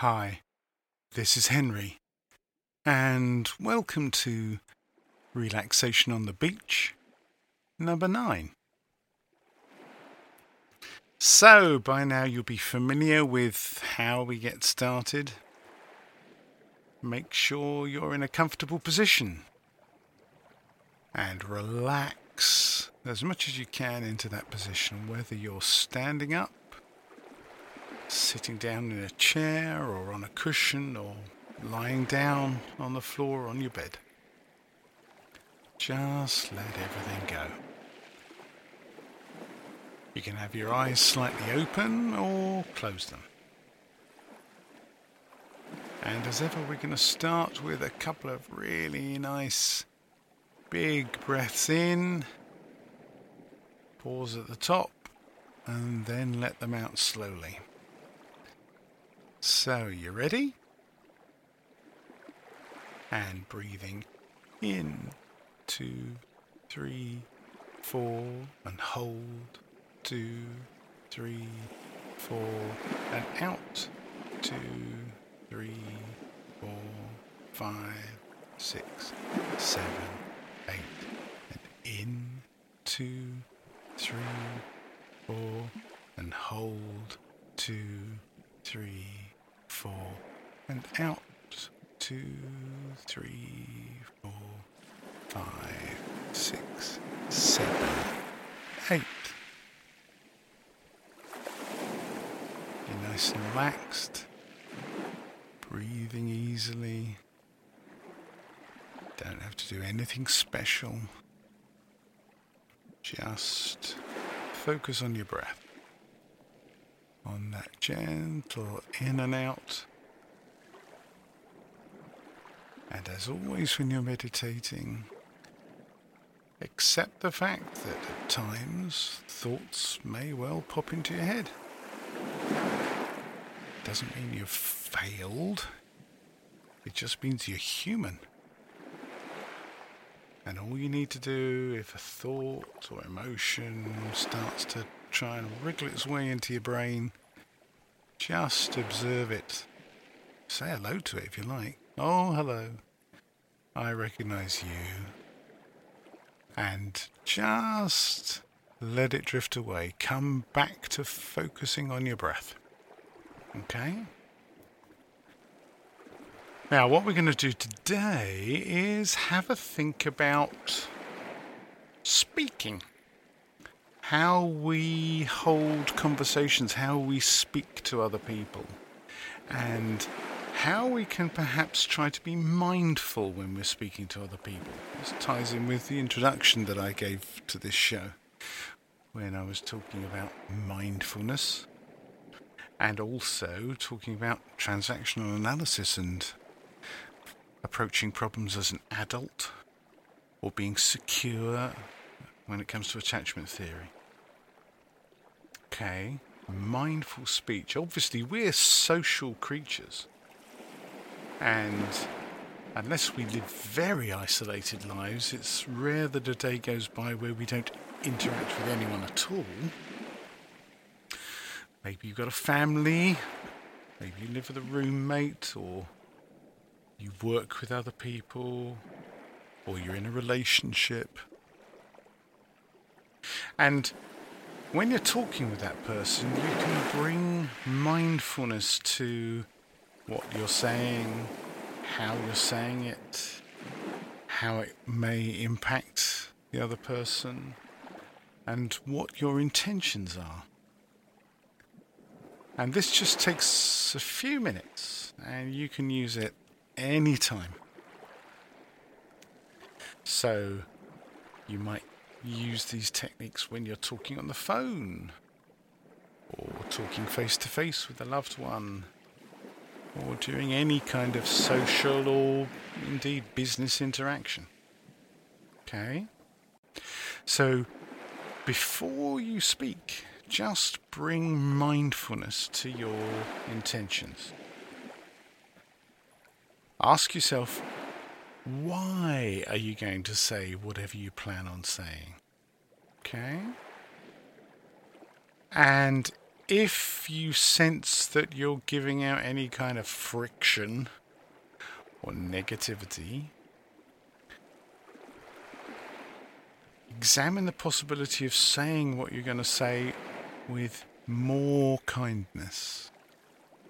Hi, this is Henry, and welcome to Relaxation on the Beach, number nine. So, by now you'll be familiar with how we get started. Make sure you're in a comfortable position and relax as much as you can into that position, whether you're standing up, sitting down in a chair or on a cushion or lying down on the floor on your bed. Just let everything go. You can have your eyes slightly open or close them. And as ever, we're going to start with a couple of really nice big breaths in, pause at the top, and then let them out slowly. So, you ready? And breathing in, two, three, four, and hold, two, three, four, and out, two, three, four, five, six, seven, eight, and in, two, three, four, and hold, two, three, four, and out, two, three, four, five, six, seven, eight. You're nice and relaxed breathing easily. Don't have to do anything special. Just focus on your breath. On that gentle in and out. And as always, when you're meditating, accept the fact that at times thoughts may well pop into your head. Doesn't mean you've failed. It just means you're human. And all you need to do if a thought or emotion starts to try and wriggle its way into your brain, just observe it. Say hello to it if you like. Oh, hello. I recognize you. And just let it drift away. Come back to focusing on your breath. Okay? Now, what we're going to do today is have a think about speaking. How we hold conversations, how we speak to other people, and how we can perhaps try to be mindful when we're speaking to other people. This ties in with the introduction that I gave to this show when I was talking about mindfulness and also talking about transactional analysis and approaching problems as an adult or being secure when it comes to attachment theory. Okay, mindful speech. Obviously, we're social creatures. And unless we live very isolated lives, it's rare that a day goes by where we don't interact with anyone at all. Maybe you've got a family, maybe you live with a roommate or you work with other people or you're in a relationship. And when you're talking with that person, you can bring mindfulness to what you're saying, how you're saying it, how it may impact the other person, and what your intentions are. And this just takes a few minutes, and you can use it anytime. So you might use these techniques when you're talking on the phone, or talking face to face with a loved one, or during any kind of social or indeed business interaction. Okay? So before you speak, just bring mindfulness to your intentions. Ask yourself, why are you going to say whatever you plan on saying? Okay? And if you sense that you're giving out any kind of friction or negativity, examine the possibility of saying what you're going to say with more kindness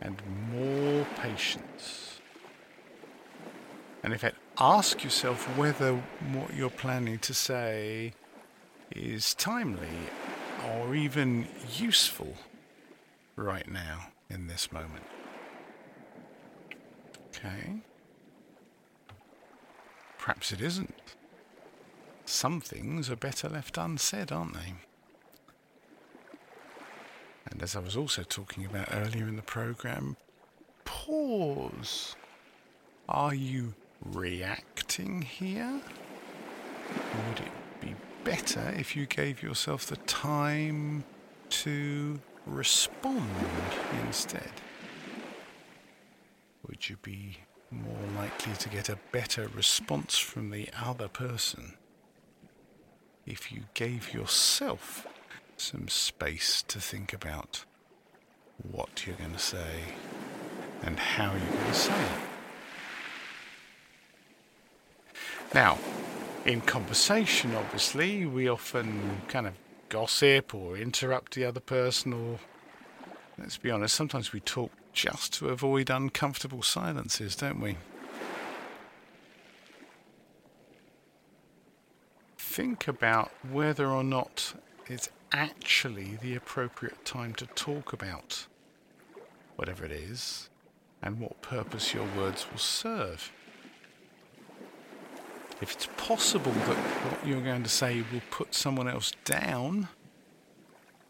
and more patience. And in fact, ask yourself whether what you're planning to say is timely or even useful right now in this moment. Okay. Perhaps it isn't. Some things are better left unsaid, aren't they? And as I was also talking about earlier in the program, pause. Are you reacting here? Would it be better if you gave yourself the time to respond instead? Would you be more likely to get a better response from the other person if you gave yourself some space to think about what you're going to say and how you're going to say it? Now, in conversation, obviously, we often kind of gossip or interrupt the other person, or let's be honest, sometimes we talk just to avoid uncomfortable silences, don't we? Think about whether or not it's actually the appropriate time to talk about whatever it is and what purpose your words will serve if it's possible that what you're going to say will put someone else down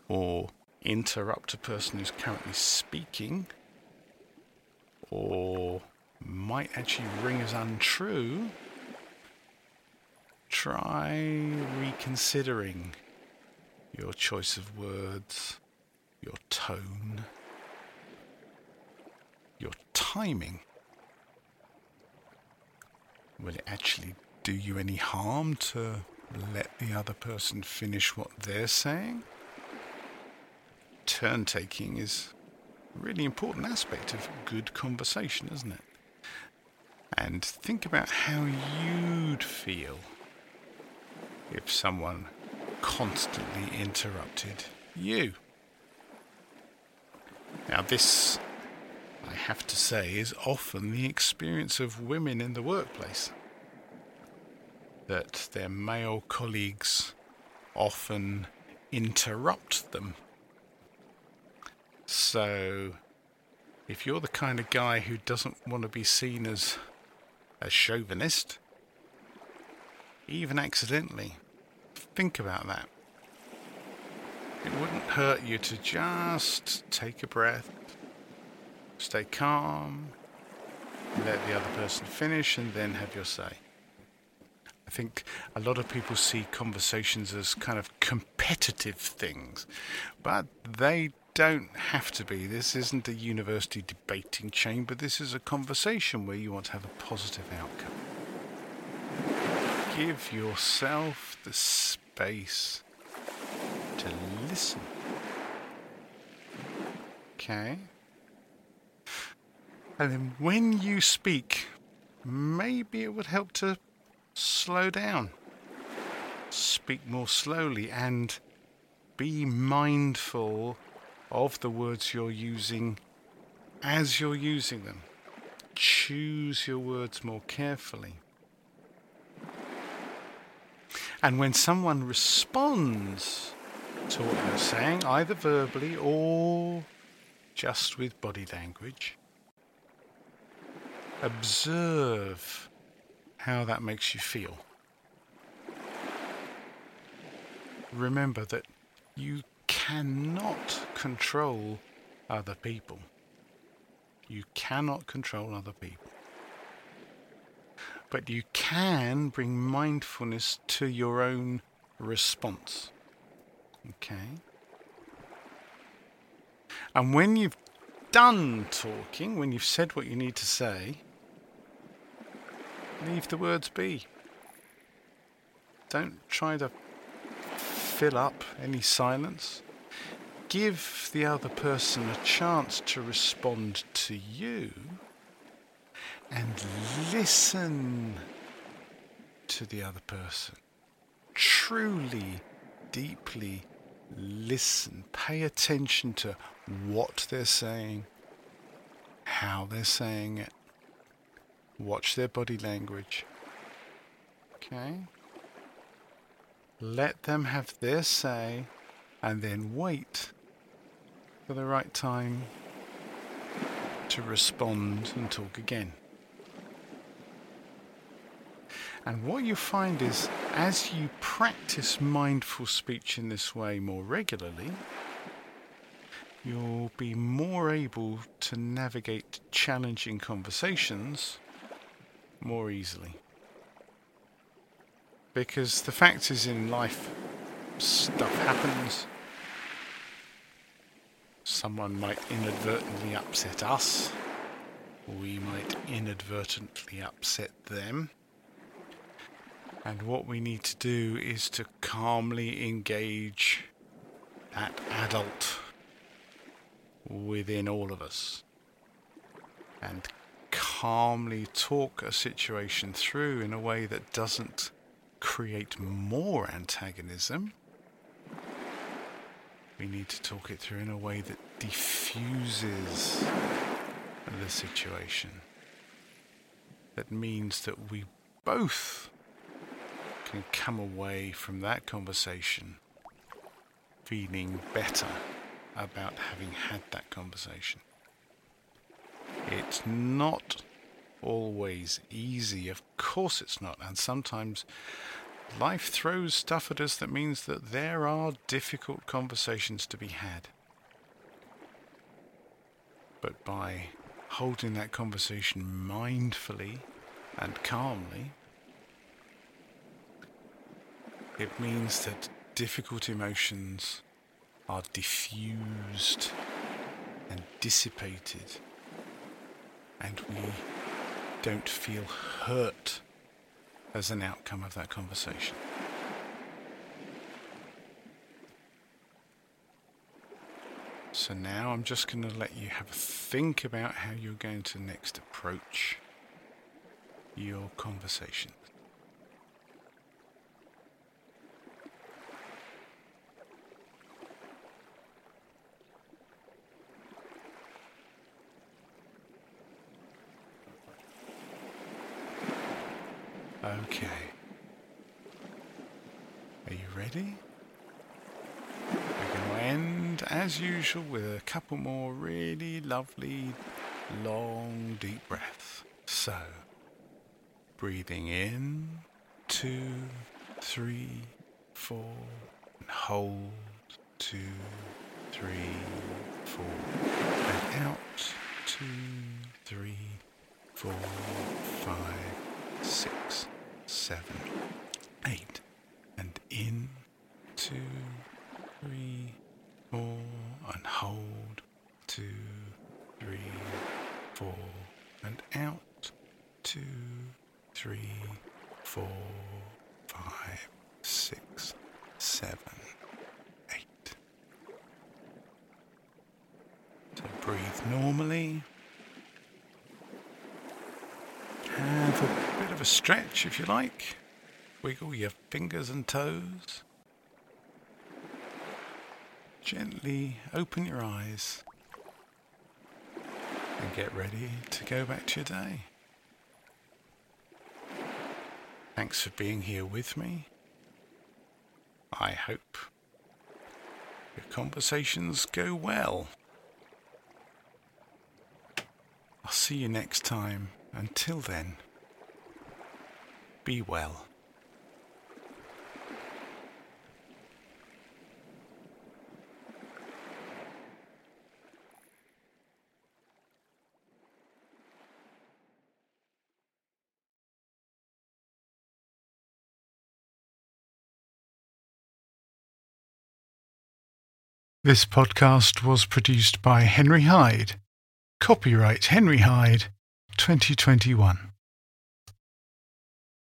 or interrupt a person who's currently speaking or might actually ring as untrue, try reconsidering your choice of words, your tone, your timing. Will it actually do you any harm to let the other person finish what they're saying? Turn taking is a really important aspect of good conversation, isn't it? And think about how you'd feel if someone constantly interrupted you. Now, this, I have to say, is often the experience of women in the workplace that their male colleagues often interrupt them. So, if you're the kind of guy who doesn't want to be seen as a chauvinist, even accidentally, think about that. It wouldn't hurt you to just take a breath, stay calm, let the other person finish, and then have your say. I think a lot of people see conversations as kind of competitive things, but they don't have to be. This isn't a university debating chamber, this is a conversation where you want to have a positive outcome. Give yourself the space to listen. Okay? And then when you speak, maybe it would help to slow down, speak more slowly, and be mindful of the words you're using as you're using them. Choose your words more carefully. And when someone responds to what you're saying, either verbally or just with body language, observe how that makes you feel. Remember that you cannot control other people. You cannot control other people. But you can bring mindfulness to your own response. Okay? And when you've done talking, when you've said what you need to say, Leave the words be. Don't try to fill up any silence. give the other person a chance to respond to you and listen to the other person. Truly, deeply listen. Pay attention to what they're saying, how they're saying it. Watch their body language. Okay? Let them have their say and then wait for the right time to respond and talk again. And what you find is as you practice mindful speech in this way more regularly, you'll be more able to navigate challenging conversations more easily. Because the fact is, in life, stuff happens. Someone might inadvertently upset us. We might inadvertently upset them. And what we need to do is to calmly engage that adult within all of us and calmly talk a situation through in a way that doesn't create more antagonism. We need to talk it through in a way that diffuses the situation. That means that we both can come away from that conversation feeling better about having had that conversation. It's not always easy, of course it's not, and sometimes life throws stuff at us that means that there are difficult conversations to be had. But by holding that conversation mindfully and calmly, it means that difficult emotions are diffused and dissipated, and we don't feel hurt as an outcome of that conversation. So now I'm just going to let you have a think about how you're going to next approach your conversation. Okay. Are you ready? We're going to end, as usual, with a couple more really lovely, long, deep breaths. So, breathing in, two, three, four, and hold, two, three, four, and out, two, three, four, five, six seven, eight, and in, two, three, four, and hold, two, three, four, and out, two, three, four, five, six, seven, eight. So breathe normally. Have a bit of a stretch if you like. Wiggle your fingers and toes. Gently open your eyes and get ready to go back to your day. Thanks for being here with me. I hope your conversations go well. I'll see you next time. Until then, be well. This podcast was produced by Henry Hyde. Copyright Henry Hyde 2021.